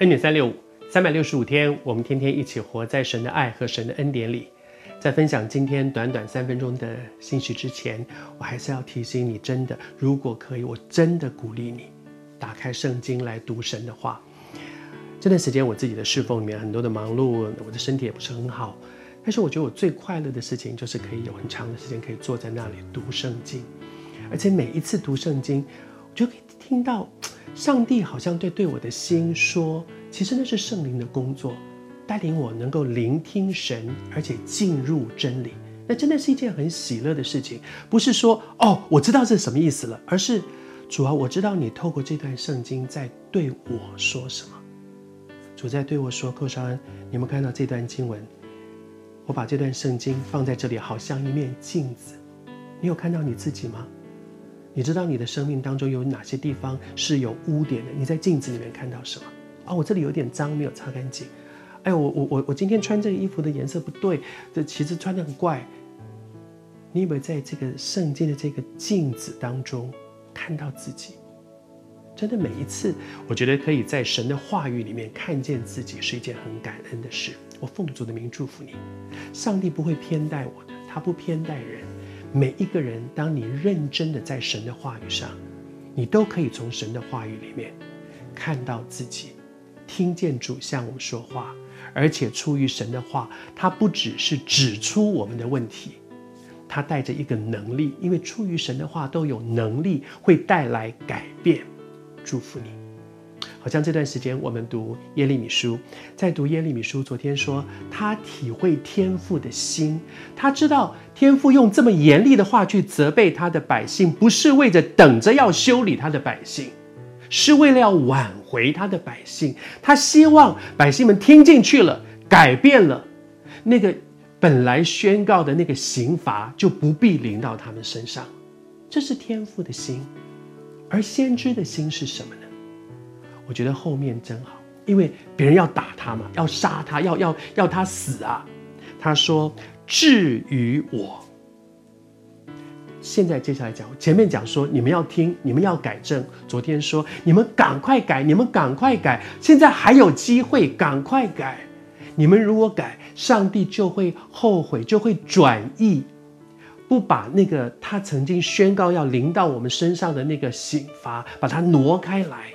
恩典三六五，三百六十五天，我们天天一起活在神的爱和神的恩典里。在分享今天短短三分钟的信息之前，我还是要提醒你：真的，如果可以，我真的鼓励你打开圣经来读神的话。这段时间我自己的侍奉里面很多的忙碌，我的身体也不是很好，但是我觉得我最快乐的事情就是可以有很长的时间可以坐在那里读圣经，而且每一次读圣经，就可以听到。上帝好像对对我的心说：“其实那是圣灵的工作，带领我能够聆听神，而且进入真理。那真的是一件很喜乐的事情。不是说哦，我知道这是什么意思了，而是主啊，我知道你透过这段圣经在对我说什么。主在对我说：‘寇绍恩，你们看到这段经文？我把这段圣经放在这里，好像一面镜子。你有看到你自己吗？’”你知道你的生命当中有哪些地方是有污点的？你在镜子里面看到什么？啊、哦，我这里有点脏，没有擦干净。哎，我我我我今天穿这个衣服的颜色不对，这其实穿得很怪。你以为在这个圣经的这个镜子当中看到自己？真的每一次，我觉得可以在神的话语里面看见自己是一件很感恩的事。我奉主的名祝福你，上帝不会偏待我的，他不偏待人。每一个人，当你认真的在神的话语上，你都可以从神的话语里面看到自己，听见主向我们说话，而且出于神的话，它不只是指出我们的问题，它带着一个能力，因为出于神的话都有能力会带来改变。祝福你。好像这段时间我们读耶利米书，在读耶利米书，昨天说他体会天父的心，他知道天父用这么严厉的话去责备他的百姓，不是为着等着要修理他的百姓，是为了要挽回他的百姓。他希望百姓们听进去了，改变了，那个本来宣告的那个刑罚就不必临到他们身上。这是天父的心，而先知的心是什么呢？我觉得后面真好，因为别人要打他嘛，要杀他，要要要他死啊。他说：“至于我，现在接下来讲，前面讲说你们要听，你们要改正。昨天说你们赶快改，你们赶快改。现在还有机会，赶快改。你们如果改，上帝就会后悔，就会转意，不把那个他曾经宣告要临到我们身上的那个刑罚，把它挪开来。”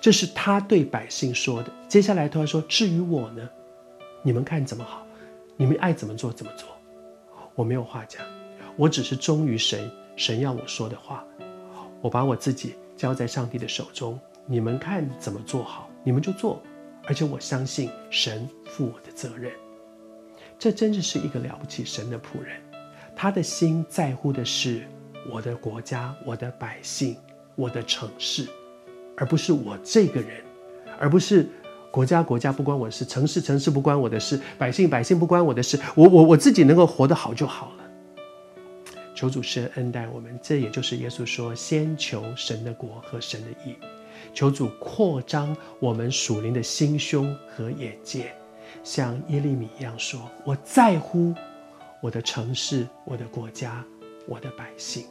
这是他对百姓说的。接下来他说：“至于我呢，你们看怎么好，你们爱怎么做怎么做，我没有话讲，我只是忠于神，神要我说的话，我把我自己交在上帝的手中，你们看怎么做好，你们就做，而且我相信神负我的责任。这真的是一个了不起神的仆人，他的心在乎的是我的国家、我的百姓、我的城市。”而不是我这个人，而不是国家国家不关我的事，城市城市不关我的事，百姓百姓不关我的事，我我我自己能够活得好就好了。求主施恩待我们，这也就是耶稣说：先求神的国和神的义。求主扩张我们属灵的心胸和眼界，像耶利米一样说：我在乎我的城市、我的国家、我的百姓。